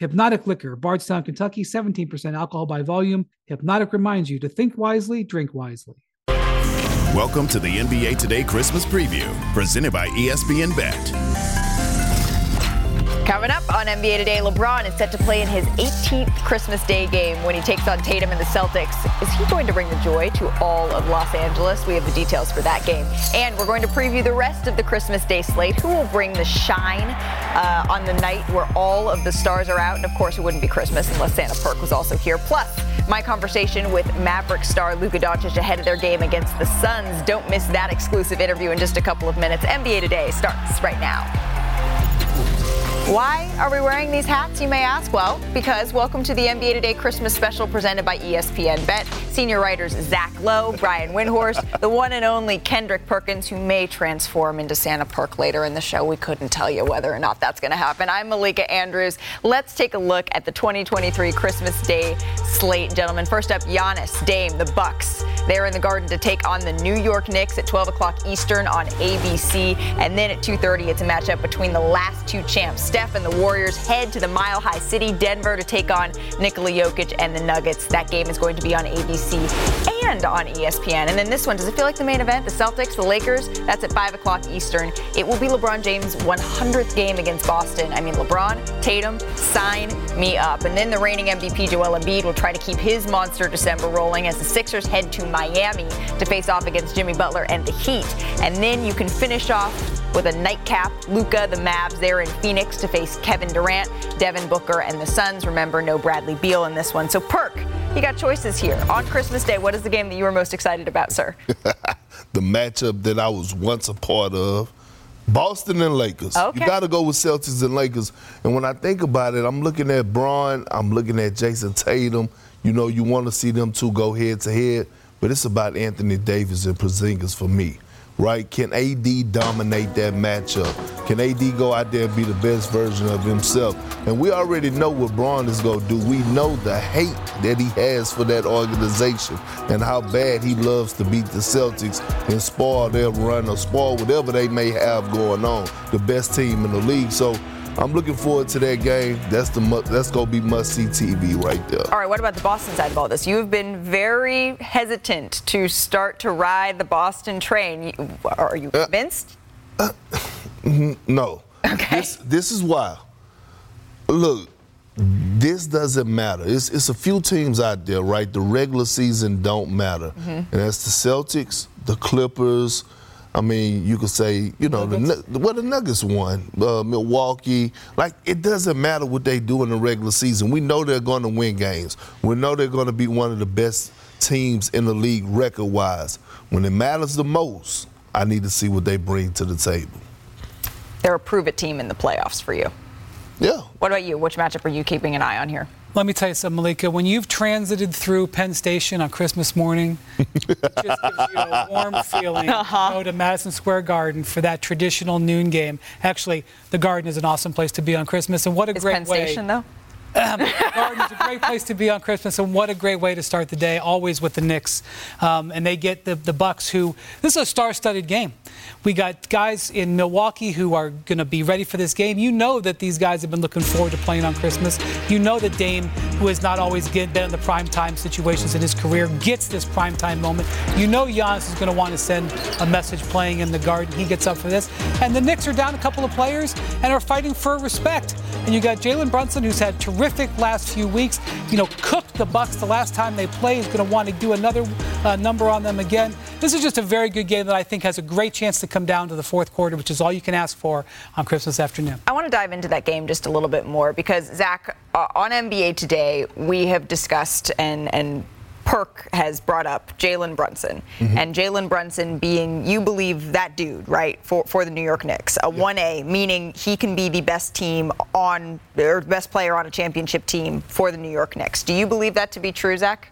Hpnotiq Liquor, Bardstown, Kentucky, 17% alcohol by volume. Hpnotiq reminds you to think wisely, drink wisely. Welcome to the NBA Today Christmas Preview, presented by ESPN Bet. Coming up on NBA Today, LeBron is set to play in his 18th Christmas Day game when he takes on Tatum and the Celtics. Is he going to bring the joy to all of Los Angeles? We have the details for that game. And we're going to preview the rest of the Christmas Day slate. Who will bring the shine uh, on the night where all of the stars are out? And of course, it wouldn't be Christmas unless Santa Perk was also here. Plus, my conversation with Maverick star Luka Doncic ahead of their game against the Suns. Don't miss that exclusive interview in just a couple of minutes. NBA Today starts right now. Why are we wearing these hats, you may ask? Well, because welcome to the NBA Today Christmas special presented by ESPN Bet. Senior writers Zach Lowe, Brian Windhorst, the one and only Kendrick Perkins, who may transform into Santa Perk later in the show. We couldn't tell you whether or not that's going to happen. I'm Malika Andrews. Let's take a look at the 2023 Christmas Day slate, gentlemen. First up, Giannis, Dame, the Bucks. They're in the Garden to take on the New York Knicks at 12 o'clock Eastern on ABC, and then at 2:30, it's a matchup between the last two champs. Steph and the Warriors head to the Mile High City, Denver, to take on Nikola Jokic and the Nuggets. That game is going to be on ABC and on ESPN. And then this one, does it feel like the main event? The Celtics, the Lakers? That's at 5 o'clock Eastern. It will be LeBron James' 100th game against Boston. I mean, LeBron, Tatum, sign me up. And then the reigning MVP, Joel Embiid, will try to keep his monster December rolling as the Sixers head to Miami to face off against Jimmy Butler and the Heat. And then you can finish off with a nightcap. Luka, the Mavs, there in Phoenix to face Kevin Durant, Devin Booker, and the Suns. Remember, no Bradley Beal in this one. So, Perk, you got choices here. On Christmas Day, what is the game that you were most excited about, sir? the matchup that I was once a part of. Boston and Lakers. Okay. You got to go with Celtics and Lakers. And when I think about it, I'm looking at Bron, I'm looking at Jayson Tatum. You know, you want to see them two go head to head, but it's about Anthony Davis and Porzingis for me right? Can AD dominate that matchup? Can AD go out there and be the best version of himself? And we already know what Bron is going to do. We know the hate that he has for that organization and how bad he loves to beat the Celtics and spoil their run or spoil whatever they may have going on. The best team in the league. So I'm looking forward to that game. That's the that's gonna be must see TV right there. All right, what about the Boston side of all this? You've been very hesitant to start to ride the Boston train. Are you uh, convinced? Uh, uh, no. Okay. This, this is why. Look, this doesn't matter. It's, it's a few teams out there, right? The regular season don't matter, mm-hmm. and that's the Celtics, the Clippers I mean, you could say, you know, the, well, the Nuggets won, uh, Milwaukee. Like, it doesn't matter what they do in the regular season. We know they're going to win games. We know they're going to be one of the best teams in the league record wise. When it matters the most, I need to see what they bring to the table. They're a prove it team in the playoffs for you. Yeah. What about you? Which matchup are you keeping an eye on here? Let me tell you something, Malika. When you've transited through Penn Station on Christmas morning, it just gives you a warm feeling uh-huh. to go to Madison Square Garden for that traditional noon game. Actually, the Garden is an awesome place to be on Christmas, and what a is great Penn way. Station, though? Um, Garden is a great place to be on Christmas, and what a great way to start the day. Always with the Knicks, um, and they get the the Bucks. Who this is a star-studded game. We got guys in Milwaukee who are going to be ready for this game. You know that these guys have been looking forward to playing on Christmas. You know that Dame, who has not always been in the prime time situations in his career, gets this prime time moment. You know Giannis is going to want to send a message playing in the Garden. He gets up for this, and the Knicks are down a couple of players and are fighting for respect. And you got Jalen Brunson, who's had terrific last few weeks. You know, cooked the Bucks the last time they played. He's going to want to do another uh, number on them again. This is just a very good game that I think has a great chance to come down to the fourth quarter, which is all you can ask for on Christmas afternoon. I want to dive into that game just a little bit more because Zach, uh, on NBA today, we have discussed and and Perk has brought up Jalen Brunson, mm-hmm. and Jalen Brunson being, you believe, that dude, right, for, for the New York Knicks, a yeah. 1A, meaning he can be the best team on, or best player on a championship team for the New York Knicks. Do you believe that to be true, Zach?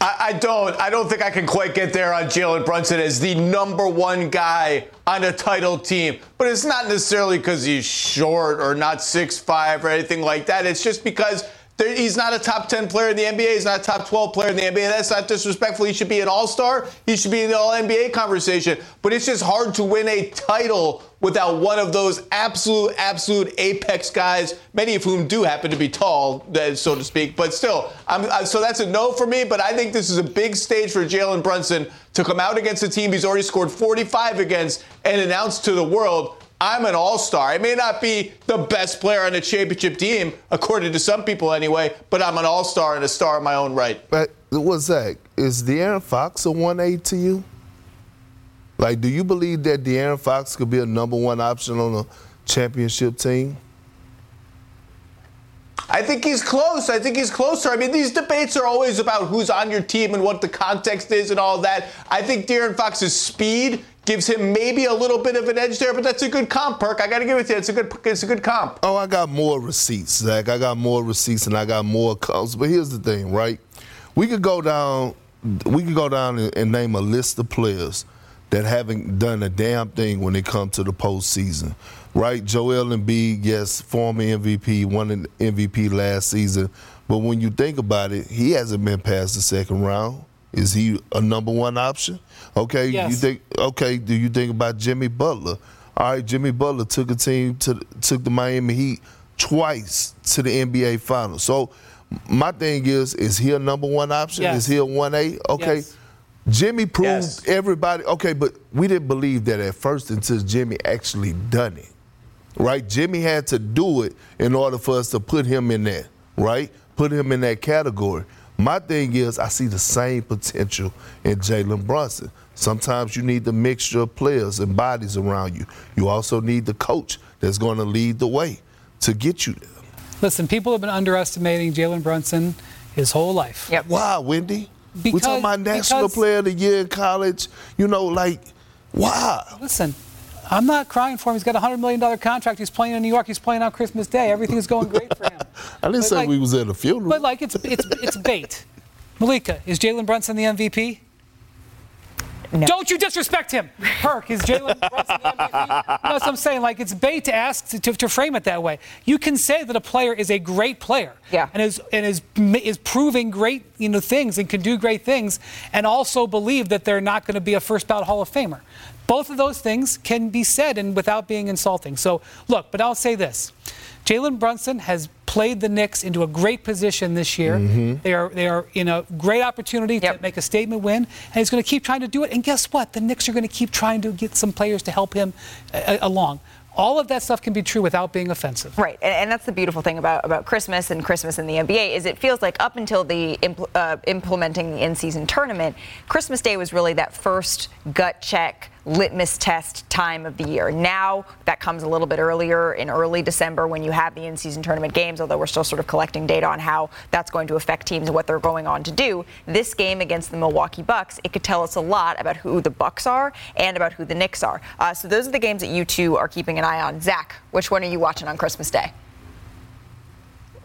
I, I don't. I don't think I can quite get there on Jalen Brunson as the number one guy on a title team. But it's not necessarily because he's short or not six five or anything like that. It's just because He's not a top 10 player in the NBA. He's not a top 12 player in the NBA. That's not disrespectful. He should be an all star. He should be in the all NBA conversation. But it's just hard to win a title without one of those absolute, absolute apex guys, many of whom do happen to be tall, uh, so to speak. But still, I'm, so that's a no for me. But I think this is a big stage for Jalen Brunson to come out against a team he's already scored 45 against and announce to the world I'm an all star. I may not be the best player on a championship team, according to some people anyway, but I'm an all star and a star in my own right. But what's that? Is De'Aaron Fox a 1A to you? Like, do you believe that De'Aaron Fox could be a number one option on a championship team? I think he's close. I think he's closer. I mean, these debates are always about who's on your team and what the context is and all that. I think De'Aaron Fox's speed gives him maybe a little bit of an edge there, but that's a good comp, Perk. I got to give it to you. It's a good, it's a good comp. Oh, I got more receipts, Zach. I got more receipts and I got more comps. But here's the thing, right? We could go down, we could go down and, name a list of players that haven't done a damn thing when it comes to the postseason, right? Joel Embiid, yes, former MVP, won an MVP last season, but when you think about it, he hasn't been past the second round. Is he a number one option? Okay, yes. you think okay, do you think about Jimmy Butler? All right, Jimmy Butler took a team to took the Miami Heat twice to the NBA Finals. So my thing is, is he a number one option? Yes. Is he a one A? Okay. Yes. Jimmy proved yes. everybody okay, but we didn't believe that at first until Jimmy actually done it. Right? Jimmy had to do it in order for us to put him in there, right? Put him in that category. My thing is, I see the same potential in Jalen Brunson. Sometimes you need the mixture of players and bodies around you. You also need the coach that's going to lead the way to get you there. Listen, people have been underestimating Jalen Brunson his whole life. Yep. Why, Windy? Because, We're talking about National Player of the Year in college. You know, like, why? Listen, I'm not crying for him. He's got a $100 million contract. He's playing in New York. He's playing on Christmas Day. Everything is going great for him. I didn't but say like, we was at a funeral. But, like, it's, it's, it's bait. Malika, is Jalen Brunson the MVP? No. Don't you disrespect him. Perk, is Jalen Brunson the MVP? That's what I'm saying. Like, it's bait to ask to, to, to, frame it that way. You can say that a player is a great player yeah. and is and is is proving great you know things and can do great things, and also believe that they're not going to be a first ballot Hall of Famer. Both of those things can be said and without being insulting. So, look, but I'll say this. Jalen Brunson has played the Knicks into a great position this year. Mm-hmm. They are they are in a great opportunity yep. to make a statement win, and he's going to keep trying to do it. And guess what? The Knicks are going to keep trying to get some players to help him uh, along all of that stuff can be true without being offensive. Right, and, and, that's the beautiful thing about, about Christmas and Christmas in the NBA is it feels like up until the impl- uh, implementing the in-season tournament, Christmas Day was really that first gut check litmus test time of the year. Now that comes a little bit earlier in early December when you have the in-season tournament games, although we're still sort of collecting data on how that's going to affect teams and what they're going on to do. This game against the Milwaukee Bucks, it could tell us a lot about who the Bucks are and about who the Knicks are. Uh, so those are the games that you two are keeping an eye on. Zach, which one are you watching on Christmas Day?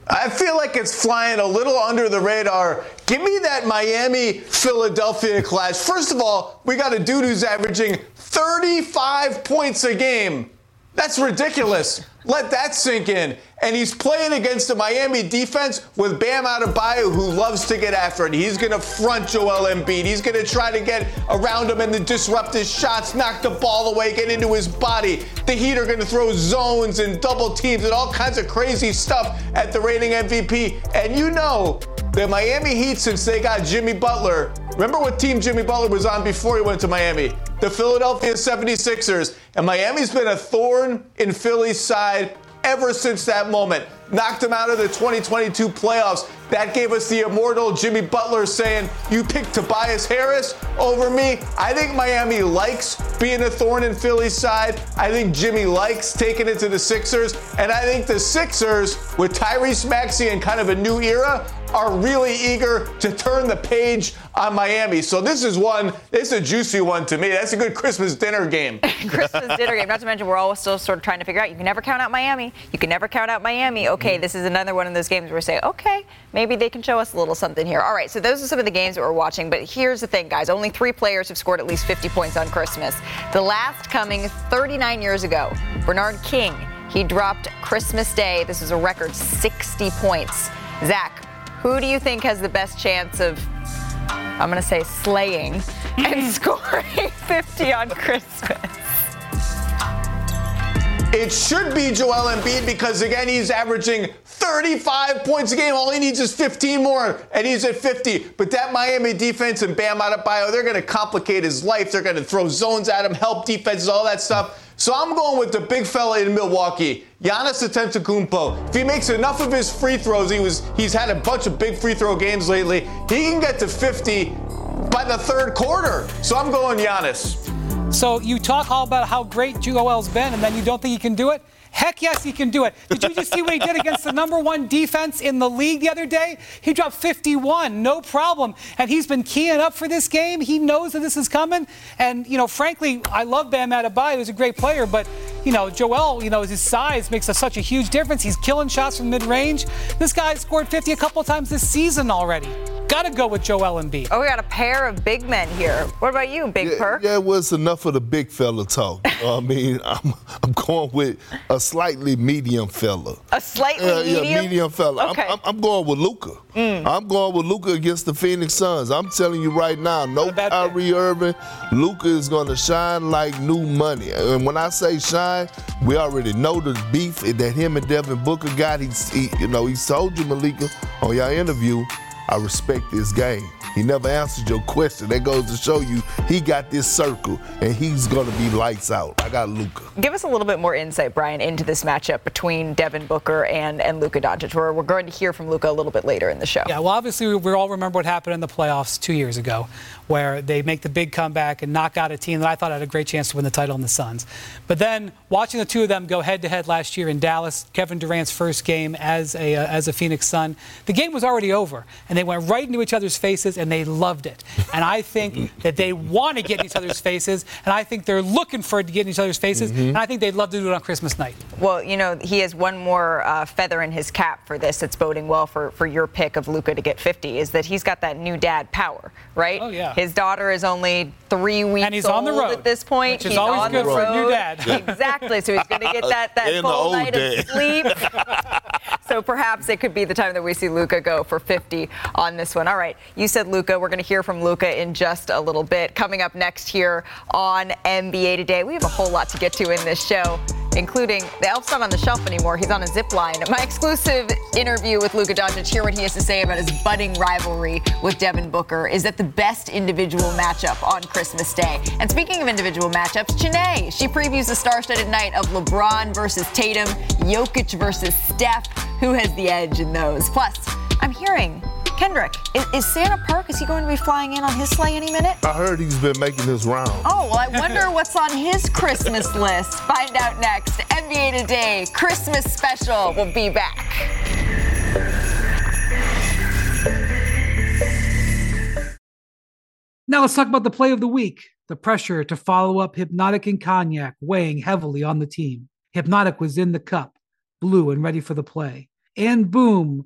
I feel like it's flying a little under the radar. Give me that Miami Philadelphia clash. First of all, we got a dude who's averaging 35 points a game. That's ridiculous. Let that sink in. And he's playing against the Miami defense with Bam Adebayo, who loves to get after it. He's going to front Joel Embiid. He's going to try to get around him and then disrupt his shots, knock the ball away, get into his body. The Heat are going to throw zones and double teams and all kinds of crazy stuff at the reigning MVP. And you know, the Miami Heat, since they got Jimmy Butler, remember what team Jimmy Butler was on before he went to Miami? The Philadelphia 76ers. And Miami's been a thorn in Philly's side ever since that moment. knocked him out of the 2022 playoffs. That gave us the immortal Jimmy Butler saying, You picked Tobias Harris over me. I think Miami likes being a thorn in Philly's side. I think Jimmy likes taking it to the Sixers. And I think the Sixers, with Tyrese Maxey and kind of a new era, are really eager to turn the page on Miami. So this is one, this is a juicy one to me. That's a good Christmas dinner game. Christmas dinner game. Not to mention, we're all still sort of trying to figure out. You can never count out Miami. You can never count out Miami. Okay, mm-hmm. this is another one of those games where we say, okay, maybe they can show us a little something here. All right, so those are some of the games that we're watching. But here's the thing, guys. Only three players have scored at least 50 points on Christmas. The last coming 39 years ago, Bernard King. He dropped Christmas Day. This is a record 60 points. Zach, who do you think has the best chance of, I'm going to say, slaying and scoring 50 on Christmas? It should be Joel Embiid because, again, he's averaging 35 points a game. All he needs is 15 more, and he's at 50. But that Miami defense and Bam Adebayo, they're going to complicate his life. They're going to throw zones at him, help defenses, all that stuff. So I'm going with the big fella in Milwaukee, Giannis Antetokounmpo. If he makes enough of his free throws, he was he's had a bunch of big free throw games lately. He can get to 50 by the third quarter. So I'm going Giannis. So you talk all about how great Joel's been, and then you don't think he can do it? Heck yes, he can do it. Did you just see what he did against the number one defense in the league the other day? He dropped 51, no problem. And he's been keying up for this game. He knows that this is coming. And, you know, frankly, I love Bam Adebayo. He's a great player, but, you know, Joel, you know, his size makes a, such a huge difference. He's killing shots from mid range. This guy scored 50 a couple times this season already. Got to go with Joel Embiid. Oh, we got a pair of big men here. What about you, Big yeah, Perk? Yeah, it was enough of the big fella talk. I mean, I'm, I'm going with a slightly medium fella. A slightly uh, medium? Yeah, medium fella. Okay. I'm, I'm, going with Luka. Mm. I'm going with Luka against the Phoenix Suns. I'm telling you right now, no Kyrie Irving. Luka is going to shine like new money. And when I say shine, we already know the beef that him and Devin Booker got. He's, he, you know, he told you, Malika, on your interview I respect this game. He never answered your question. That goes to show you he got this circle and he's going to be lights out. I got Luka. Give us a little bit more insight, Brian, into this matchup between Devin Booker and, and Luka Doncic. We're, we're going to hear from Luka a little bit later in the show. Yeah, well, obviously, we, we all remember what happened in the playoffs two years ago, where they make the big comeback and knock out a team that I thought had a great chance to win the title in the Suns. But then watching the two of them go head to head last year in Dallas, Kevin Durant's first game as a, uh, as a Phoenix Sun, the game was already over. And they went right into each other's faces and they loved it. And I think that they want to get in each other's faces, and I think they're looking for it to get in each other's faces, mm-hmm. and I think they'd love to do it on Christmas night. Well, you know, he has one more uh, feather in his cap for this that's boding well for, for your pick of Luka to get 50, is that he's got that new dad power, right? Oh, yeah. His daughter is only three weeks and he's on the road at this point. Which is he's always good for a new dad. exactly. So he's going to get that, that full night day. of sleep. so perhaps it could be the time that we see Luka go for 50 on this one. All right. You said Luka. We're going to hear from Luka in just a little bit. Coming up next here on NBA Today, we have a whole lot to get to in this show including the elf's not on the shelf anymore. He's on a zip line. My exclusive interview with Luka Doncic, hear what he has to say about his budding rivalry with Devin Booker. Is that the best individual matchup on Christmas Day? And speaking of individual matchups, Chiney, she previews the star-studded night of LeBron versus Tatum, Jokic versus Steph. Who has the edge in those? Plus, I'm hearing Kendrick, is, is, Santa Perk, is he going to be flying in on his sleigh any minute? I heard he's been making his round. Oh, well, I wonder what's on his Christmas list. Find out next. NBA Today, Christmas special. We'll be back. Now let's talk about the play of the week. The pressure to follow up Hpnotiq and Cognac weighing heavily on the team. Hpnotiq was in the cup, blue and ready for the play. And boom,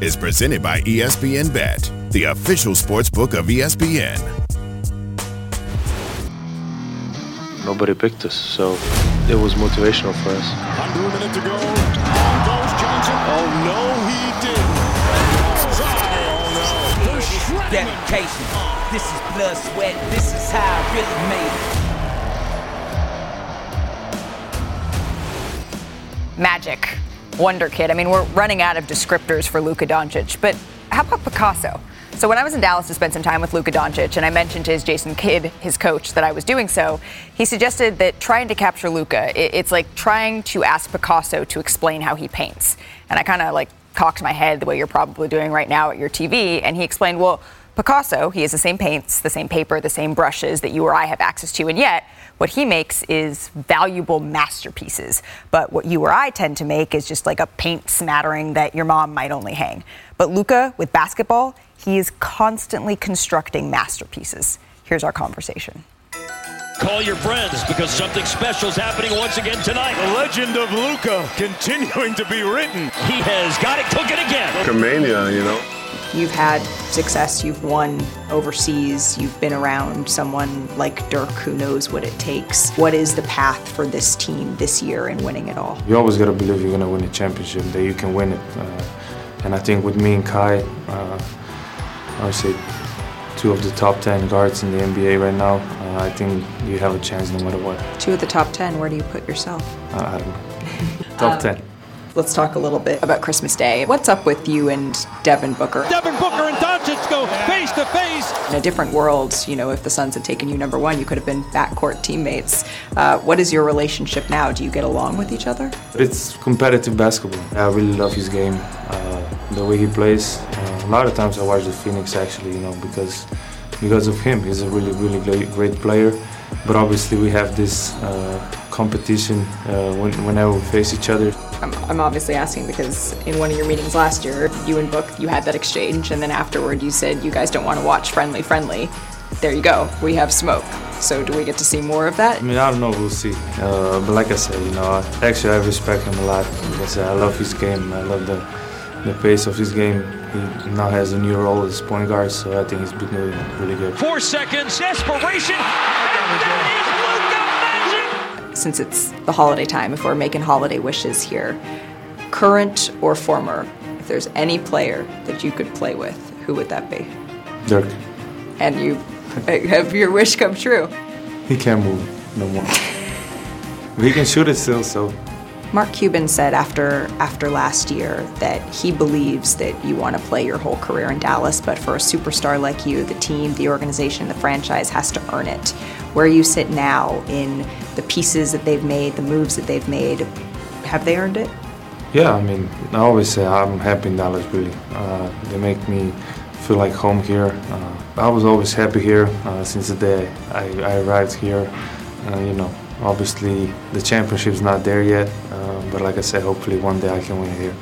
Is presented by ESPN Bet, the official sports book of ESPN. Nobody picked us, so it was motivational for us. Under a minute to go. On goes Johnson. Oh, no, he didn't. Oh, no. They're dedication. This is blood, sweat. This is how I really made it. Magic. Wonder Kid. I mean, we're running out of descriptors for Luka Doncic, but how about Picasso? So when I was in Dallas to spend some time with Luka Doncic, and I mentioned to his Jason Kidd, his coach, that I was doing so, he suggested that trying to capture Luka, it's like trying to ask Picasso to explain how he paints. And I kind of like cocked my head the way you're probably doing right now at your TV, and he explained, well, Picasso, he has the same paints, the same paper, the same brushes that you or I have access to, and yet what he makes is valuable masterpieces. But what you or I tend to make is just like a paint smattering that your mom might only hang. But Luka, with basketball, he is constantly constructing masterpieces. Here's our conversation. Call your friends because something special is happening once again tonight. The legend of Luka continuing to be written. He has got it cooking again. Mania, you know. You've had success, you've won overseas, you've been around someone like Dirk who knows what it takes. What is the path for this team this year in winning it all? You always gotta believe you're gonna win a championship, that you can win it. Uh, and I think with me and Ky, uh, I would say two of the top 10 guards in the NBA right now, uh, I think you have a chance no matter what. Two of the top 10, where do you put yourself? Uh, I don't know. top 10. Let's talk a little bit about Christmas Day. What's up with you and Devin Booker? Devin Booker and Doncic go face to face. In a different world, you know, if the Suns had taken you number one, you could have been backcourt teammates. Uh, what is your relationship now? Do you get along with each other? It's competitive basketball. I really love his game, uh, the way he plays. Uh, a lot of times I watch the Phoenix actually, you know, because because of him. He's a really, really great, great player. But obviously we have this uh, competition uh, when, whenever we face each other. I'm, I'm obviously asking because in one of your meetings last year, you and Book, you had that exchange, and then afterward you said you guys don't want to watch friendly, friendly. There you go. We have smoke. So do we get to see more of that? I mean, I don't know. We'll see. Uh, but like I said, you know, I, actually I respect him a lot. Like I said, I love his game. I love the the pace of his game. He now has a new role as point guard, so I think he's been doing really good. Four seconds, desperation. And that is Luka Magic. Since it's the holiday time, if we're making holiday wishes here, current or former, if there's any player that you could play with, who would that be? Dirk, And you have your wish come true. he can't move no more. he can shoot it still, so Mark Cuban said after after last year that he believes that you want to play your whole career in Dallas, but for a superstar like you, the team, the organization, the franchise has to earn it. Where you sit now in the pieces that they've made, the moves that they've made, have they earned it? yeah. I mean, I always say I'm happy in Dallas. Really, uh, they make me feel like home here. Uh, I was always happy here uh, since the day I, I arrived here. Uh, you know, obviously the championship's not there yet, uh, but like I said, hopefully one day I can win here.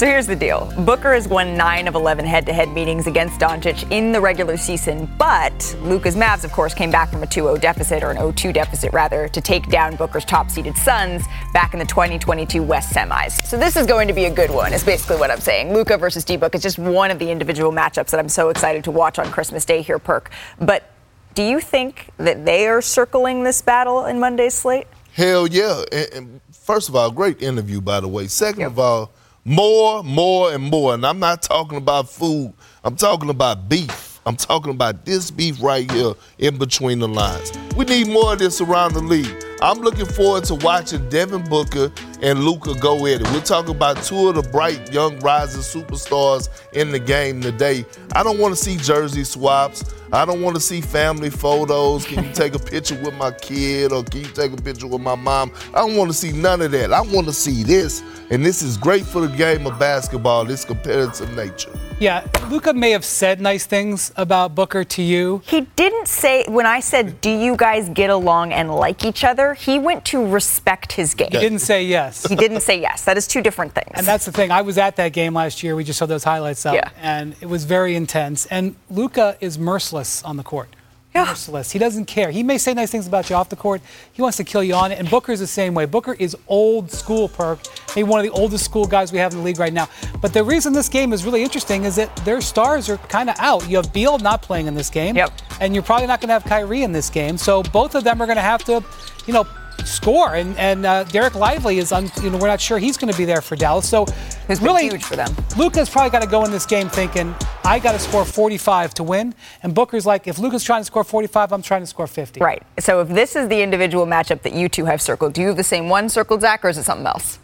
So here's the deal Booker has won 9 of 11 head to head meetings against Doncic in the regular season, but Luka's Mavs, of course, came back from a 2 0 deficit, or an 0 2 deficit rather, to take down Booker's top seeded Suns back in the 2022 West semis. So this is going to be a good one, is basically what I'm saying. Luka versus D Book is just one of the individual matchups that I'm so excited to watch on Christmas Day here, Perk. But do you think that they are circling this battle in Monday's slate? Hell yeah. And, and first of all, great interview, by the way. Second of all, more, more, and more. And I'm not talking about food, I'm talking about beef. I'm talking about this beef right here in between the lines. We need more of this around the league. I'm looking forward to watching Devin Booker and Luka go at it. We're talking about two of the bright young rising superstars in the game today. I don't want to see jersey swaps. I don't want to see family photos. Can you take a picture with my kid or can you take a picture with my mom? I don't want to see none of that. I want to see this. And this is great for the game of basketball, this competitive nature. Yeah, Luka may have said nice things about Booker to you. He didn't say when I said, "Do you guys get along and like each other?" He went to respect his game. He didn't say yes. He didn't say yes. That is two different things. And that's the thing. I was at that game last year. We just saw those highlights up, Yeah. and it was very intense. And Luka is merciless on the court. Yeah. Merciless. He doesn't care. He may say nice things about you off the court. He wants to kill you on it. And Booker's the same way. Booker is old school, Perk. Maybe one of the oldest school guys we have in the league right now. But the reason this game is really interesting is that their stars are kind of out. You have Beal not playing in this game. Yep. And you're probably not going to have Kyrie in this game. So both of them are going to have to, you know, score. And and uh, Dereck Lively is, un, you know, we're not sure he's going to be there for Dallas. So Who's really huge for them. Luka's probably got to go in this game thinking, I got to score 45 to win. And Booker's like, if Luka's trying to score 45, I'm trying to score 50. Right. So if this is the individual matchup that you two have circled, do you have the same one circled, Zach, or is it something else?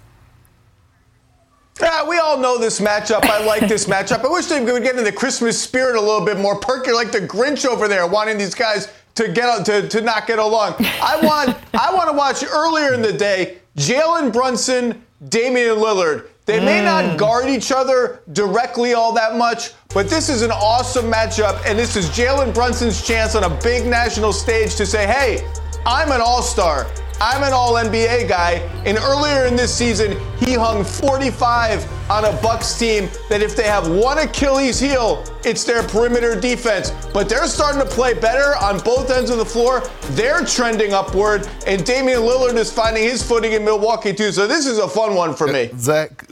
Yeah, we all know this matchup. I like this matchup. I wish they would get in the Christmas spirit a little bit more. Perk, you're like the Grinch over there, wanting these guys to get to, to not get along. I want I want to watch earlier in the day Jalen Brunson, Damian Lillard. They may not mm. guard each other directly all that much, but this is an awesome matchup, and this is Jalen Brunson's chance on a big national stage to say, hey, I'm an all-star. I'm an all NBA guy, and earlier in this season, he hung 45 on a Bucks team that if they have one Achilles heel, it's their perimeter defense. But they're starting to play better on both ends of the floor. They're trending upward, and Damian Lillard is finding his footing in Milwaukee too. So this is a fun one for me. Zach,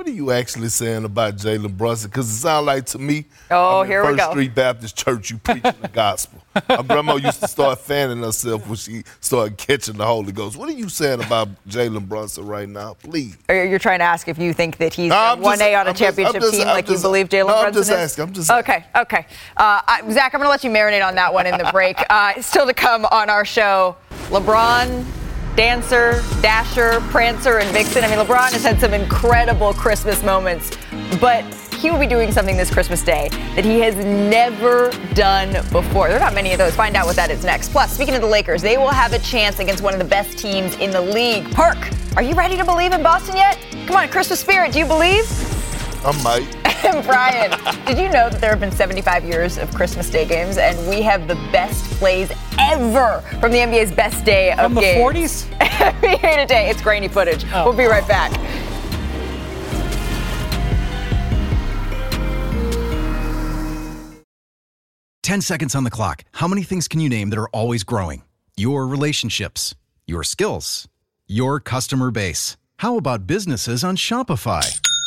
what are you actually saying about Jalen Brunson? Because it sounds like to me, Oh, in here we First go. Street Baptist Church, you preaching the gospel. My grandma used to start fanning herself when she started catching the Holy Ghost. What are you saying about Jalen Brunson right now? Please. You're trying to ask if you think that he's No, one A on a I'm championship just- team I'm like you believe Jalen no, I'm just is? asking, I'm just okay, okay. Uh, I, Zach, I'm going to let you marinate on that one in the break. Uh, still to come on our show, LeBron, Dancer, Dasher, Prancer, and Vixen. I mean, LeBron has had some incredible Christmas moments, but he will be doing something this Christmas Day that he has never done before. There are not many of those. Find out what that is next. Plus, speaking of the Lakers, they will have a chance against one of the best teams in the league. Perk, are you ready to believe in Boston yet? Come on, Christmas spirit, do you believe? I might. And Brian, did you know that there have been 75 years of Christmas Day games, and we have the best plays ever from the NBA's best day of From the games? 40s? NBA today. It's grainy footage. Oh. We'll be right back. 10 seconds on the clock. How many things can you name that are always growing? Your relationships, your skills, your customer base. How about businesses on Shopify?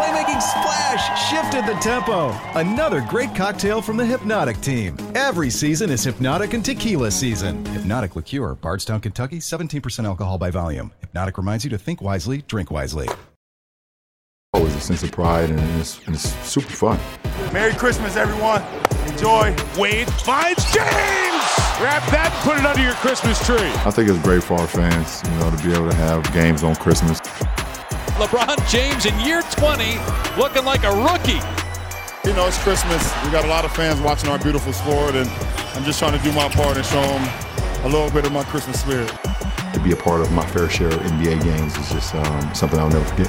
The playmaking splash shifted the tempo. Another great cocktail from the Hpnotiq team. Every season is Hpnotiq and Tequila season. Hpnotiq Liqueur, Bardstown, Kentucky, 17% alcohol by volume. Hpnotiq reminds you to think wisely, drink wisely. Always a sense of pride, and it's, and it's super fun. Merry Christmas, everyone. Enjoy. Wade finds James. Grab that and put it under your Christmas tree. I think it's great for our fans, you know, to be able to have games on Christmas. LeBron James in year 20 looking like a rookie. You know, it's Christmas. We got a lot of fans watching our beautiful sport, and I'm just trying to do my part and show them a little bit of my Christmas spirit. To be a part of my fair share of NBA games is just um, something I'll never forget.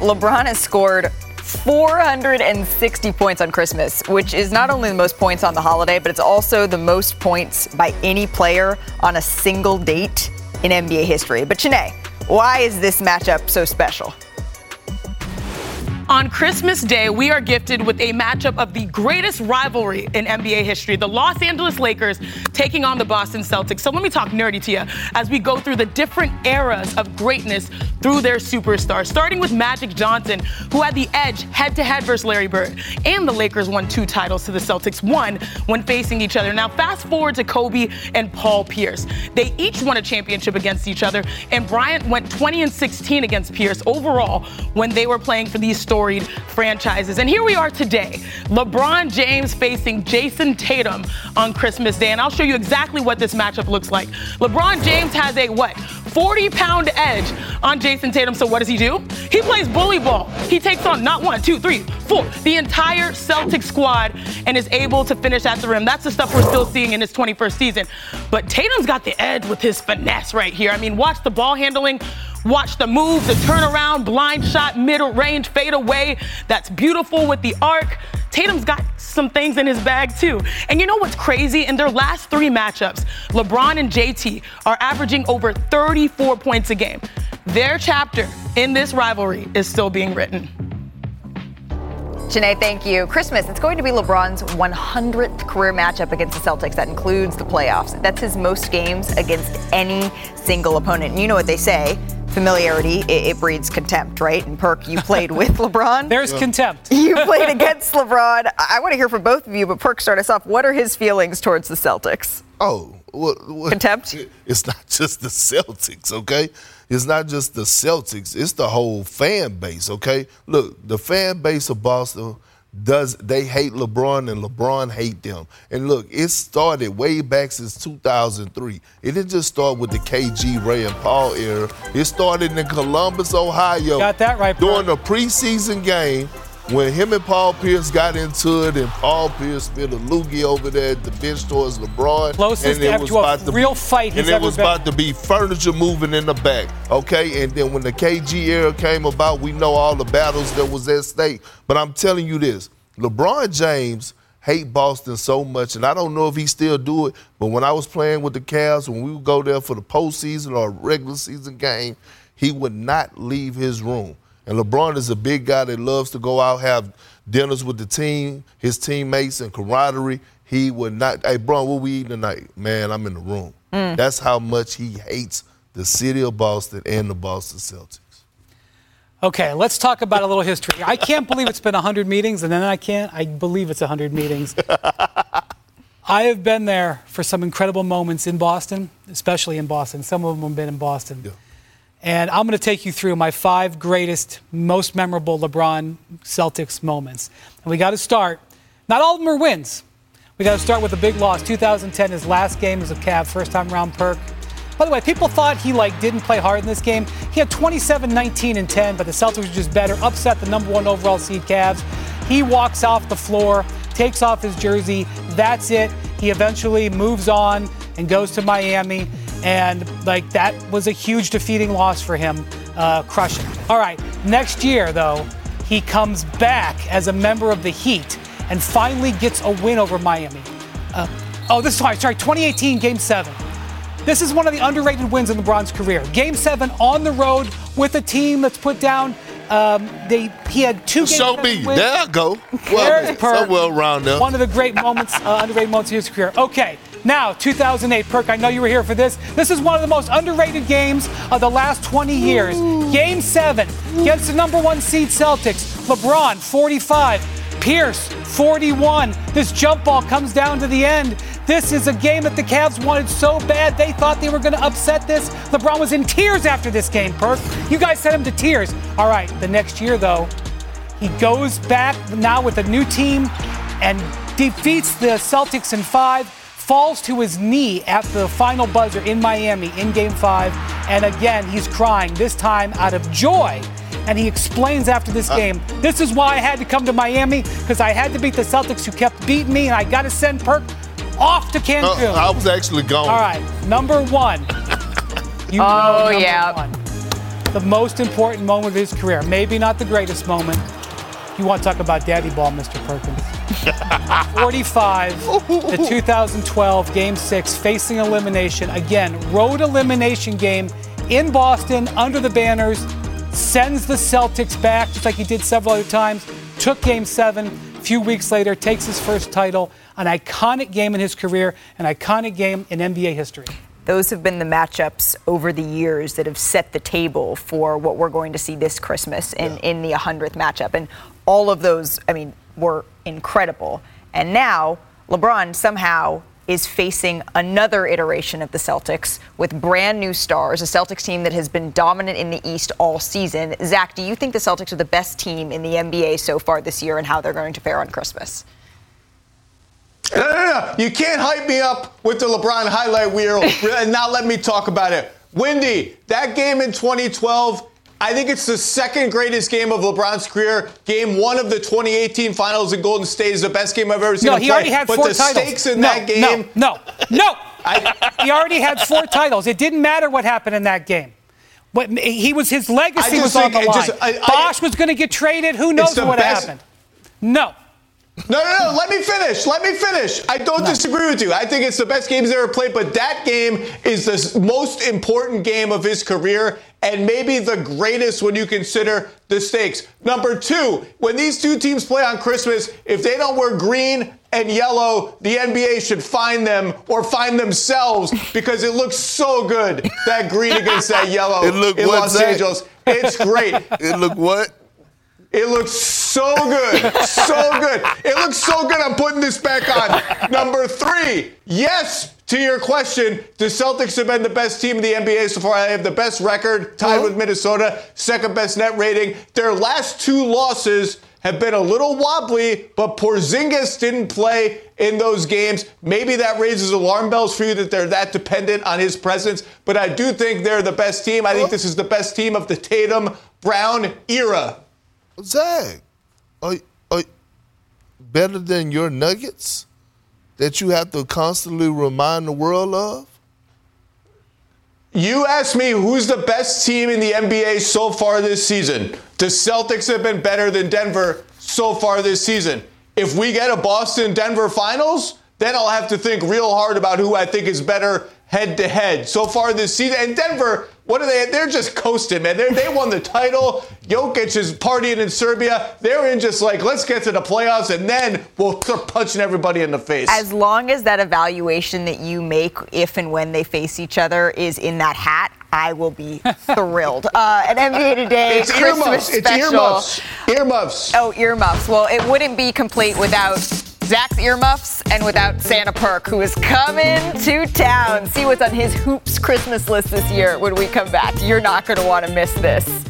LeBron has scored 460 points on Christmas, which is not only the most points on the holiday, but it's also the most points by any player on a single date in NBA history. But Chiney, why is this matchup so special? On Christmas Day, we are gifted with a matchup of the greatest rivalry in NBA history the Los Angeles Lakers taking on the Boston Celtics. So let me talk nerdy to you as we go through the different eras of greatness through their superstars, starting with Magic Johnson, who had the edge head to head versus Larry Bird. And the Lakers won two titles to the Celtics, one when facing each other. Now, fast forward to Kobe and Paul Pierce. They each won a championship against each other, and Bryant went 20 and 16 against Pierce overall when they were playing for these storied franchises. And here we are today LeBron James facing Jayson Tatum on Christmas Day. And I'll show you exactly what this matchup looks like. LeBron James has a what? 40 pound edge on Jayson Tatum. So what does he do? He plays bully ball. He takes on not one, two, three, four, the entire Celtic squad and is able to finish at the rim. That's the stuff we're still seeing in his 21st season. But Tatum's got the edge with his finesse right here. I mean, watch the ball handling. Watch the move, the turnaround, blind shot, middle range, fade away. That's beautiful with the arc. Tatum's got some things in his bag too. And you know what's crazy? In their last three matchups, LeBron and JT are averaging over 34 points a game. Their chapter in this rivalry is still being written. Chiney, thank you. Christmas, it's going to be LeBron's 100th career matchup against the Celtics. That includes the playoffs. That's his most games against any single opponent. And you know what they say familiarity, it, it, breeds contempt, right? And Perk, you played with LeBron. There's yeah. contempt. You played against LeBron. I want to hear from both of you, but Perk, start us off. What are his feelings towards the Celtics? Oh, what, what, contempt? It's not just the Celtics, okay? It's not just the Celtics, it's the whole fan base, okay? Look, the fan base of Boston does they hate LeBron and LeBron hate them. And look, it started way back since 2003. It didn't just start with the KG Ray and Paul era. It started in Columbus, Ohio. Got that right. During the preseason game when him and Paul Pierce got into it, and Paul Pierce spilled a loogie over there at the bench towards LeBron, closest and it was about to real fight, and it was been. about to be furniture moving in the back. Okay, and then when the KG era came about, we know all the battles that was at stake. But I'm telling you this, LeBron James hate Boston so much, and I don't know if he still do it. But when I was playing with the Cavs, when we would go there for the postseason or regular season game, he would not leave his room. And LeBron is a big guy that loves to go out, have dinners with the team, his teammates, and camaraderie. He would not, hey, Bron, what we eating tonight? Man, I'm in the room. Mm. That's how much he hates the city of Boston and the Boston Celtics. Okay, let's talk about a little history. I can't believe it's been 100 meetings, and then I can't. I believe it's 100 meetings. I have been there for some incredible moments in Boston, especially in Boston. Some of them have been in Boston. Yeah. And I'm going to take you through my five greatest, most memorable LeBron Celtics moments. And we got to start. Not all of them are wins. We got to start with a big loss. 2010, his last game as a Cav, first time round perk. By the way, people thought he like didn't play hard in this game. He had 27, 19, and 10, but the Celtics were just better. Upset the number one overall seed Cavs. He walks off the floor, takes off his jersey. That's it. He eventually moves on and goes to Miami. And like that was a huge defeating loss for him, uh, crushing. All right, next year though, he comes back as a member of the Heat and finally gets a win over Miami. Uh, oh, this is sorry, sorry, 2018 Game Seven. This is one of the underrated wins in LeBron's career. Game Seven on the road with a team that's put down. Um, they he had two. Show me. Wins. There I go. Well, so well rounded. One of the great moments, uh, underrated moments in his career. Okay. Now, 2008, Perk, I know you were here for this. This is one of the most underrated games of the last 20 years. Game seven against the number one seed Celtics. LeBron, 45. Pierce, 41. This jump ball comes down to the end. This is a game that the Cavs wanted so bad they thought they were going to upset this. LeBron was in tears after this game, Perk. You guys sent him to tears. All right, the next year, though, he goes back now with a new team and defeats the Celtics in five falls to his knee at the final buzzer in Miami in game five. And again, he's crying, this time out of joy. And he explains after this uh. game, this is why I had to come to Miami, because I had to beat the Celtics who kept beating me, and I got to send Perk off to Cancun. Uh, I was actually gone. All right, number one. You oh, yeah. One. The most important moment of his career. Maybe not the greatest moment. You want to talk about daddy ball, Mr. Perkins. 45, the 2012 Game 6, facing elimination. Again, road elimination game in Boston under the banners. sends the Celtics back, just like he did several other times, took game seven, a few weeks later, takes his first title, an iconic game in his career, an iconic game in NBA history. Those have been the matchups over the years that have set the table for what we're going to see this Christmas in, yeah. in the 100th matchup. And all of those, I mean, were incredible. And now LeBron somehow is facing another iteration of the Celtics with brand new stars, a Celtics team that has been dominant in the East all season. Zach, do you think the Celtics are the best team in the NBA so far this year and how they're going to fare on Christmas? No, no, no. You can't hype me up with the LeBron highlight reel and not let me talk about it. Windy, that game in 2012 I think it's the second greatest game of LeBron's career. Game one of the 2018 Finals in Golden State is the best game I've ever seen. No, he play. already had but four the titles. stakes in no, that game. No, no, no. I, he already had four titles. It didn't matter what happened in that game. But he was his legacy was on the line. Just, I, Bosh was going to get traded. Who knows what best. happened? No. No, no, no. Let me finish. Let me finish. I don't no. disagree with you. I think it's the best game he's ever played, but that game is the most important game of his career and maybe the greatest when you consider the stakes. Number two, when these two teams play on Christmas, if they don't wear green and yellow, the NBA should find them or find themselves because it looks so good that green against that yellow it look in Los that? Angeles. It's great. it look what? It looks so good. So good. It looks so good. I'm putting this back on. Number three, yes, to your question, the Celtics have been the best team in the NBA so far. They have the best record, tied with Minnesota, second best net rating. Their last two losses have been a little wobbly, but Porzingis didn't play in those games. Maybe that raises alarm bells for you that they're that dependent on his presence. But I do think they're the best team. I think this is the best team of the Tatum Brown era. Zach, are, are better than your Nuggets that you have to constantly remind the world of? You asked me who's the best team in the NBA so far this season. The Celtics have been better than Denver so far this season. If we get a Boston Denver finals, then I'll have to think real hard about who I think is better head to head. So far this season, and Denver what are they? They're just coasting, man. They're, they won the title. Jokic is partying in Serbia. They're in just like, let's get to the playoffs, and then we'll start punching everybody in the face. As long as that evaluation that you make, if and when they face each other, is in that hat, I will be thrilled. Uh, an NBA Today it's Christmas earmuffs. special. It's earmuffs. Earmuffs. Oh, earmuffs. Well, it wouldn't be complete without Zach's earmuffs and without Santa Perk, who is coming to town. See what's on his hoops Christmas list this year when we come back. You're not going to want to miss this.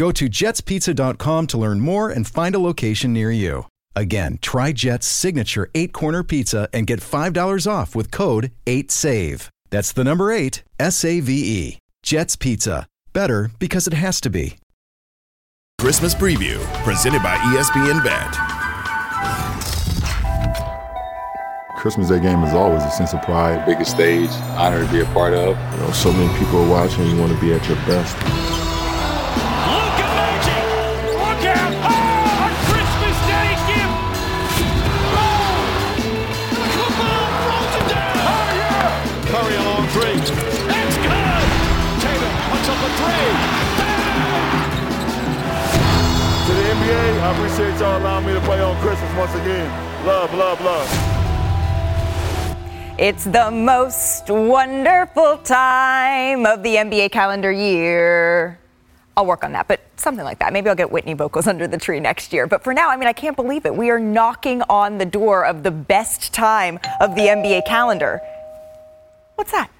Go to jetspizza.com to learn more and find a location near you. Again, try Jet's signature eight corner pizza and get $5 off with code 8SAVE. That's the number eight, S A V E. Jet's Pizza. Better because it has to be. Christmas preview presented by ESPN Bet. Christmas Day game is always a sense of pride. Biggest stage, honor to be a part of. You know, so many people are watching. You want to be at your best. I appreciate y'all allowing me to play on Christmas once again. Love, love, love. It's the most wonderful time of the NBA calendar year. I'll work on that, but something like that. Maybe I'll get Whitney vocals under the tree next year. But for now, I mean, I can't believe it. We are knocking on the door of the best time of the NBA calendar. What's that?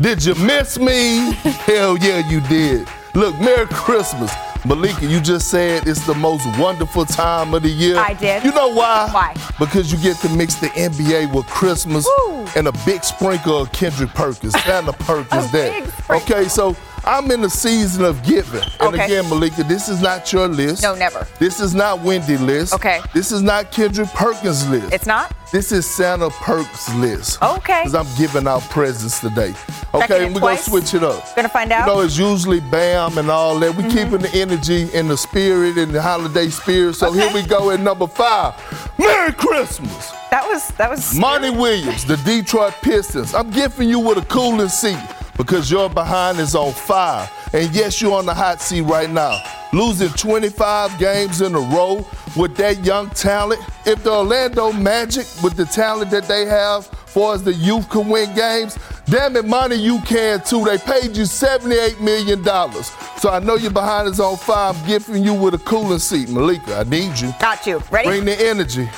Did you miss me? Hell yeah, you did. Look, Merry Christmas. Malika, you just said it's the most wonderful time of the year. I did. You know why? Why? Because you get to mix the NBA with Christmas Woo. and a big sprinkle of Kendrick Perkins, Santa Perkins A there. big sprinkle. Okay, so I'm in the season of giving. And Okay. again, Malika, this is not your list. No, never. This is not Windy list. Okay. This is not Kendrick Perkins list. It's not? This is Santa Perks list. Okay. Because I'm giving out presents today. Okay, and we're going to switch it up. Gonna find You out? know, it's usually Bam and all that. we Mhm. keeping the energy and the spirit and the holiday spirit. So here we go at number five. Merry Christmas. That was that was Monty Williams, the Detroit Pistons. I'm gifting you with a cooling seat because your behind is on fire. And yes, you're on the hot seat right now. Losing 25 games in a row with that young talent. If the Orlando Magic, with the talent that they have, far as the youth can win games, damn it, Monty you can too. They paid you $78 million. So I know your behind is on fire. I'm gifting you with a cooling seat. Malika, I need you. Got you. Ready? Bring the energy.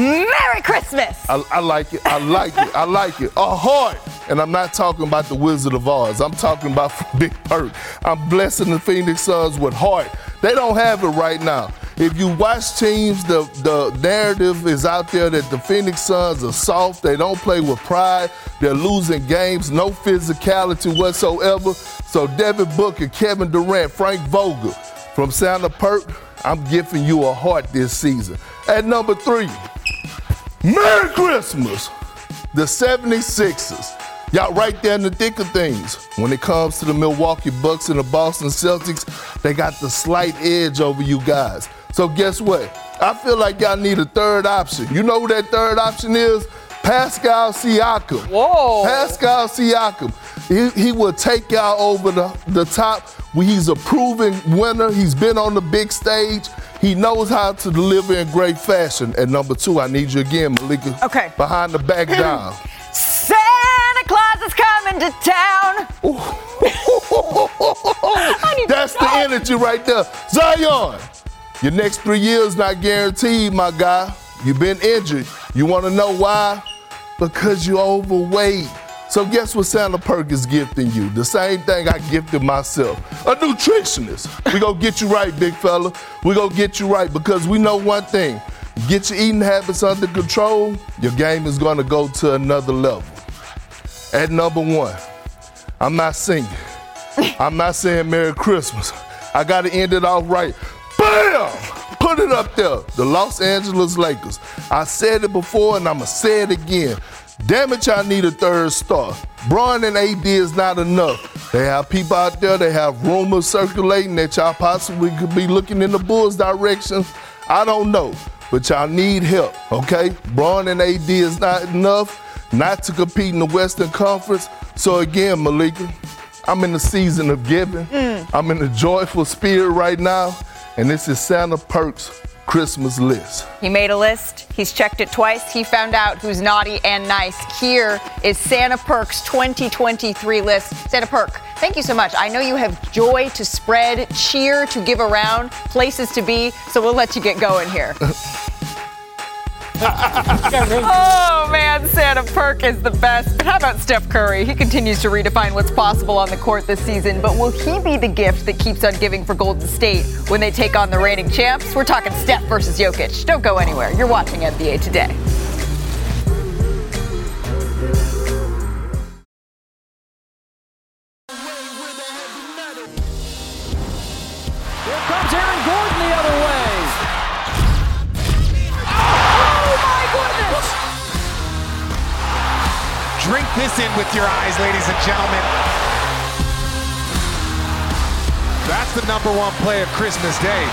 Merry Christmas. I, I like it. I like it. I like it. A heart. And I'm not talking about the Wizard of Oz. I'm talking about Big Perk. I'm blessing the Phoenix Suns with heart. They don't have it right now. If you watch teams, the, the narrative is out there that the Phoenix Suns are soft. They don't play with pride. They're losing games, no physicality whatsoever. So Devin Booker, Kevin Durant, Frank Vogel from Santa Perk, I'm giving you a heart this season. At number three, Merry Christmas! The 76ers. Y'all right there in the thick of things. When it comes to the Milwaukee Bucks and the Boston Celtics, they got the slight edge over you guys. So guess what? I feel like y'all need a third option. You know who that third option is? Pascal Siakam. Whoa. Pascal Siakam. He, he will take y'all over the, the top. He's a proven winner. He's been on the big stage. He knows how to deliver in great fashion. And number two, I need you again, Malika. Okay. Behind the back down. Santa Claus is coming to town. That's the energy right there. Zion, your next three years not guaranteed, my guy. You've been injured. You want to know why? Because you're overweight. So guess what Santa Perk is gifting you? The same thing I gifted myself. A nutritionist. We gonna get you right, big fella. We gonna get you right because we know one thing. Get your eating habits under control, your game is gonna go to another level. At number one, I'm not singing. I'm not saying Merry Christmas. I got to end it off right. Bam! Put it up there. The Los Angeles Lakers. I said it before and I'm going to say it again. Damn it, y'all need a third star. Bron and AD is not enough. They have people out there, they have rumors circulating that y'all possibly could be looking in the Bulls' direction. I don't know, but y'all need help, okay? Bron and AD is not enough not to compete in the Western Conference. So again, Malika, I'm in the season of giving. Mm. I'm in a joyful spirit right now, and this is Santa Perks Christmas list. He made a list. He's checked it twice. He found out who's naughty and nice. Here is Santa Perk's 2023 list. Santa Perk, thank you so much. I know you have joy to spread, cheer to give around, places to be, so we'll let you get going here. oh man, Santa Perk is the best. But how about Steph Curry? He continues to redefine what's possible on the court this season. But will he be the gift that keeps on giving for Golden State when they take on the reigning champs? We're talking Steph versus Jokic. Don't go anywhere. You're watching NBA today. With your eyes, ladies and gentlemen. That's the number one play of Christmas Day.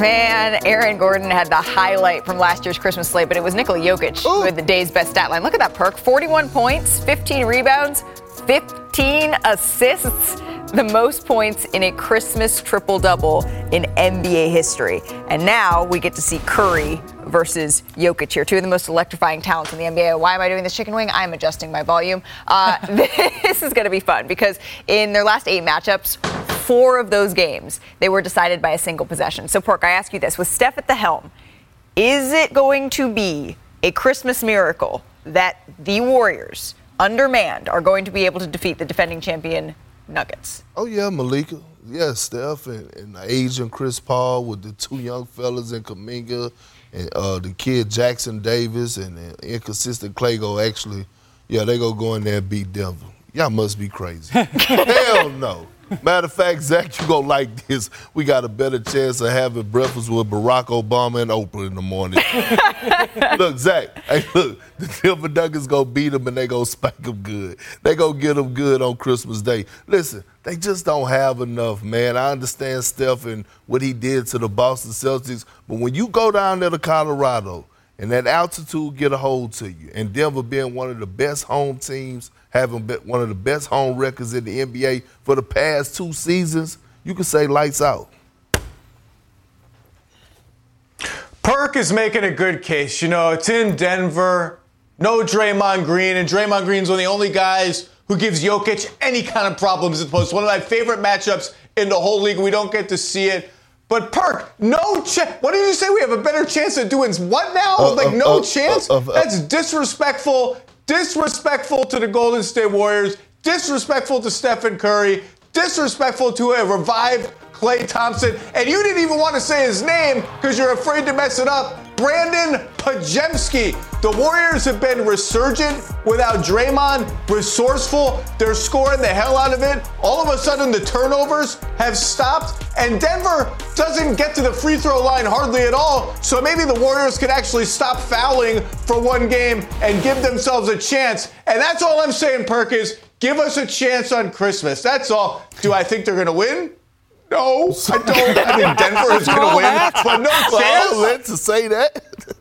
Man, Aaron Gordon had the highlight from last year's Christmas slate, but it was Nikola Jokic who had the day's best stat line. Look at that perk 41 points, 15 rebounds, fifth 14 assists, the most points in a Christmas triple double in NBA history. And now we get to see Curry versus Jokic here, two of the most electrifying talents in the NBA. Why am I doing this chicken wing? I'm adjusting my volume. Uh, this is going to be fun because in their last eight matchups, four of those games they were decided by a single possession. So, Perk, I ask you this: with Steph at the helm, is it going to be a Christmas miracle that the Warriors, undermanned, are going to be able to defeat the defending champion Nuggets? Oh yeah, Malika. Yeah, Steph and, and Asian Chris Paul with the two young fellas in Kuminga and uh, the kid Jackson Davis and the inconsistent Klay go actually, yeah, they go go in there and beat Denver. Y'all must be crazy. Hell no. Matter of fact, Zach, you gonna like this. We got a better chance of having breakfast with Barack Obama and Oprah in the morning. look, Zach, hey, look, the Denver Nuggets gonna beat them and they gonna spank them good. They gonna get them good on Christmas Day. Listen, they just don't have enough, man. I understand Steph and what he did to the Boston Celtics, but when you go down there to Colorado and that altitude get a hold to you, and Denver being one of the best home teams – having one of the best home records in the NBA for the past two seasons, you can say lights out. Perk is making a good case. You know, it's in Denver. No Draymond Green, and Draymond Green's one of the only guys who gives Jokic any kind of problems at the post. One of my favorite matchups in the whole league. We don't get to see it. But Perk, no chance. What did you say? We have a better chance of doing what now? Uh, like uh, no uh, chance? That's disrespectful disrespectful to the Golden State Warriors, disrespectful to Stephen Curry, disrespectful to a revived Klay Thompson, and you didn't even want to say his name because you're afraid to mess it up. Brandon Podziemski. The Warriors have been resurgent without Draymond, resourceful. They're scoring the hell out of it. All of a sudden, the turnovers have stopped, and Denver doesn't get to the free throw line hardly at all. So maybe the Warriors could actually stop fouling for one game and give themselves a chance. And that's all I'm saying, Perk, is give us a chance on Christmas. That's all. Do I think they're going to win? No, I don't. I think Denver is going to win, but no chance. Well, to say that.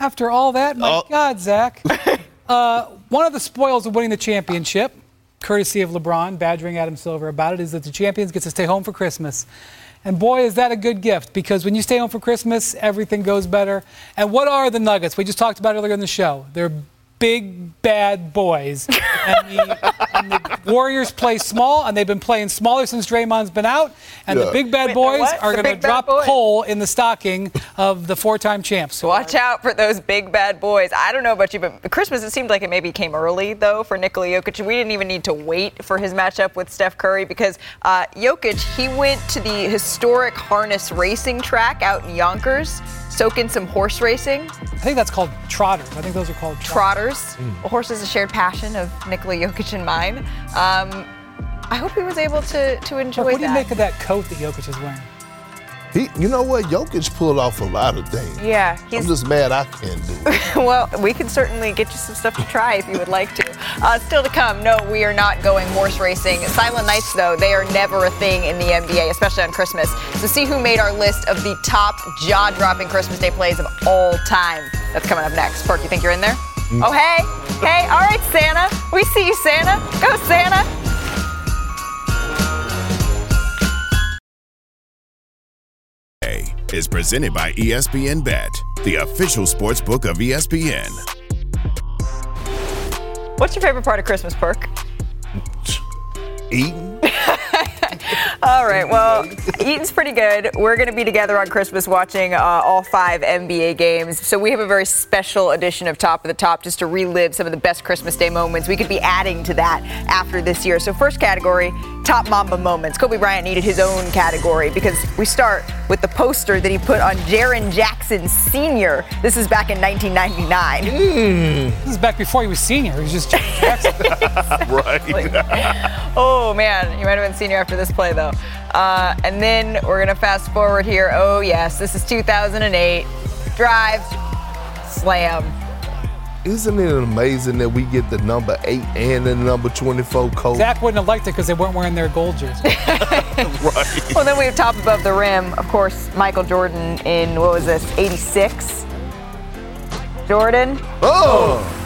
After all that, my oh. God, Zach. Uh, one of the spoils of winning the championship, courtesy of LeBron badgering Adam Silver about it, is that the champions get to stay home for Christmas. And boy, is that a good gift because when you stay home for Christmas, everything goes better. And what are the Nuggets? We just talked about earlier in the show. They're big bad boys. and, the, and, the, Warriors play small, and they've been playing smaller since Draymond's been out. And yeah. the big bad Wait, boys are going to drop coal in the stocking of the four-time champs. Watch out for those big bad boys. I don't know about you, but Christmas it seemed like it maybe came early though for Nikola Jokic. We didn't even need to wait for his matchup with Steph Curry because uh, Jokic he went to the historic harness racing track out in Yonkers soak in some horse racing. I think that's called trotters. I think those are called trotters. trotters. Mm. A horse is a shared passion of Nikola Jokic and mine. Um, I hope he was able to to enjoy what that. What do you make of that coat that Jokic is wearing? He, you know what? Jokic pulled off a lot of things. Yeah, I'm just mad I can't do it. well, we can certainly get you some stuff to try if you would like to. Uh, still to come, no, we are not going horse racing. Silent nights, though, they are never a thing in the NBA, especially on Christmas. So see who made our list of the top jaw-dropping Christmas Day plays of all time. That's coming up next. Perk, you think you're in there? Mm. Oh, hey, hey, all right, Santa. We see you, Santa. Go, Santa. Is presented by ESPN Bet, the official sports book of ESPN. What's your favorite part of Christmas, Perk? Eating. All right. Well, eating's pretty good. We're going to be together on Christmas watching uh, all five NBA games. So we have a very special edition of Top of the Top just to relive some of the best Christmas Day moments. We could be adding to that after this year. So first category, top Mamba moments. Kobe Bryant needed his own category because we start with the poster that he put on Jaren Jackson Sr. This is back in 1999. Mm. This is back before he was senior. He was just Jackson. right. oh man, he might have been senior after this play though. Uh, and then we're gonna fast forward here. Oh yes, this is 2008. Drive, slam. Isn't it amazing that we get the number eight and the number 24 coat? Zach wouldn't have liked it because they weren't wearing their gold jerseys. right. Well, then we have top above the rim, of course, Michael Jordan in, what was this, 86? Jordan? Oh!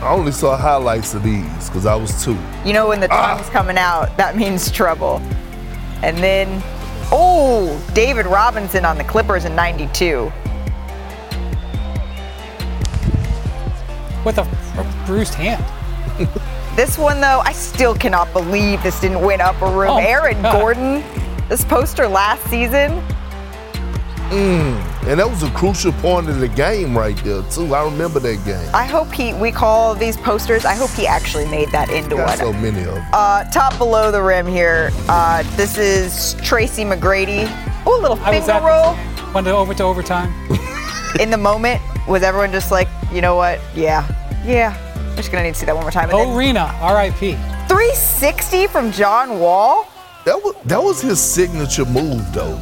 I only saw highlights of these because I was two. You know when the tongue's coming out, that means trouble. And then, oh, David Robinson on the Clippers in 92. With a, a bruised hand. This one, though, I still cannot believe this didn't win Upper Room. Oh, Aaron God. Gordon, this poster last season. Mm. And that was a crucial point of the game right there, too. I remember that game. I hope he, we call these posters, I hope he actually made that into Got one. so many of them. Uh, top below the rim here. Uh, this is Tracy McGrady. Oh, a little I was finger roll. Went to over to overtime. In the moment, was everyone just like, you know what? Yeah, yeah. I'm just gonna need to see that one more time. And then Arena, R.I.P. 360 from John Wall. That was that was his signature move though.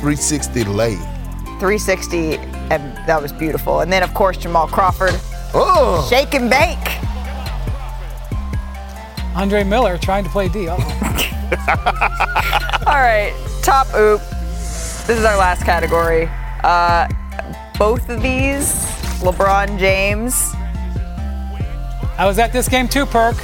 360 lay. 360, and that was beautiful. And then of course Jamal Crawford. Oh. Shake and bake. Andre Miller trying to play D. Oh. All right, top oop. This is our last category. Uh, both of these, LeBron James. I was at this game too, Perk.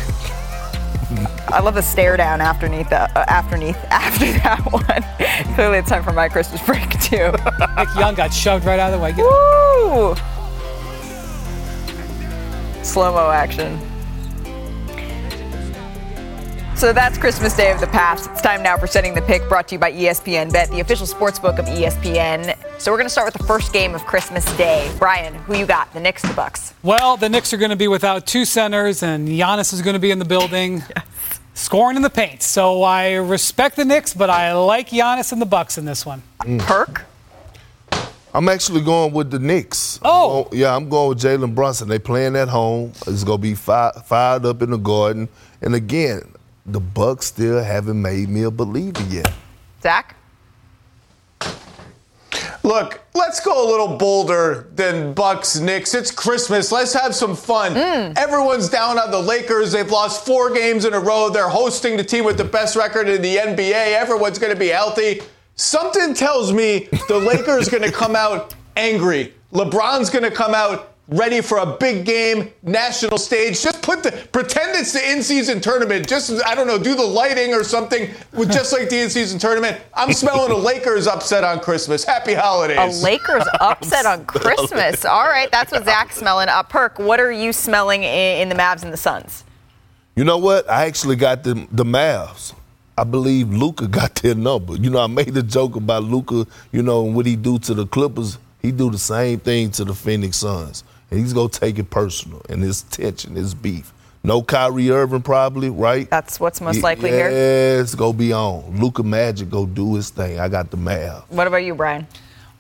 I love the stare down afterneath the uh, afterneath after that one. Clearly, it's time for my Christmas break too. Nick Young got shoved right out of the way. Woo! Slow mo action. So that's Christmas Day of the past. It's time now for setting the pick, brought to you by ESPN Bet, the official sports book of ESPN. So we're going to start with the first game of Christmas Day. Brian, who you got? The Knicks, the Bucks. Well, the Knicks are going to be without two centers, and Giannis is going to be in the building, scoring in the paint. So I respect the Knicks, but I like Giannis and the Bucks in this one. Mm. Perk. I'm actually going with the Knicks. Oh. I'm going- yeah, I'm going with Jalen Brunson. They playing at home. It's gonna be fi- fired up in the Garden. And again, the Bucks still haven't made me a believer yet. Zach. Look, let's go a little bolder than Bucks Knicks. It's Christmas. Let's have some fun. Mm. Everyone's down on the Lakers. They've lost four games in a row. They're hosting the team with the best record in the NBA. Everyone's going to be healthy. Something tells me the Lakers are going to come out angry. LeBron's going to come out ready for a big game, national stage. Just put the pretend it's the in-season tournament. Just I don't know, do the lighting or something with just like the in-season tournament. I'm smelling a Lakers upset on Christmas. Happy holidays. A Lakers upset on Christmas. All right, that's what Zach's smelling. Uh, Perk, what are you smelling in, in the Mavs and the Suns? You know what? I actually got the the Mavs. I believe Luka got their number. You know, I made a joke about Luka. You know, and what he do to the Clippers, he do the same thing to the Phoenix Suns, and he's gonna take it personal and his tension, his beef. No Kyrie Irving, probably, right? That's what's most Ye- likely yes, here. Yes, go be on. Luka Magic go do his thing. I got the Mavs. What about you, Brian?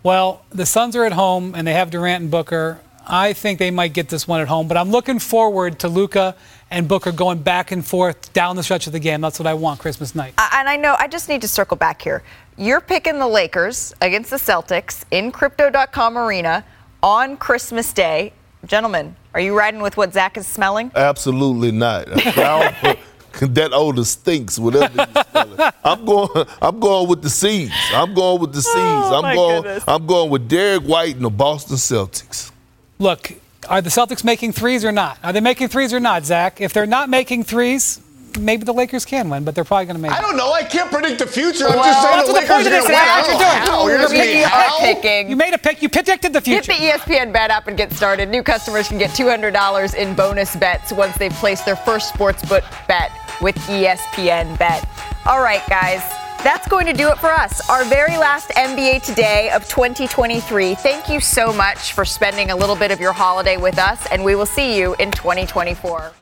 Well, the Suns are at home and they have Durant and Booker. I think they might get this one at home, but I'm looking forward to Luka and Booker going back and forth down the stretch of the game. That's what I want Christmas night. I- And I know I just need to circle back here. You're picking the Lakers against the Celtics in Crypto.com Arena on Christmas Day. Gentlemen, are you riding with what Zach is smelling? Absolutely not. That odor stinks. Whatever you smell. I'm going. I'm going with the seeds. I'm going with the oh seeds. Oh, I'm going. goodness. I'm going with Derrick White and the Boston Celtics. Look, are the Celtics making threes or not? Are they making threes or not, Zach? If they're not making threes, maybe the Lakers can win, but they're probably going to make I don't know. I can't predict the future. I'm just saying That's the what the Lakers point are of going this to is. win. That's what you're doing. How? You're asking You picking. You made a pick. You predicted the Get future. the E ESPN Bet app and get started. New customers can get $200 in bonus bets once they've placed their first sportsbook bet with ESPN Bet. All right, guys. That's going to do it for us. Our very last NBA Today of 2023. Thank you so much for spending a little bit of your holiday with us, and we will see you in 2024.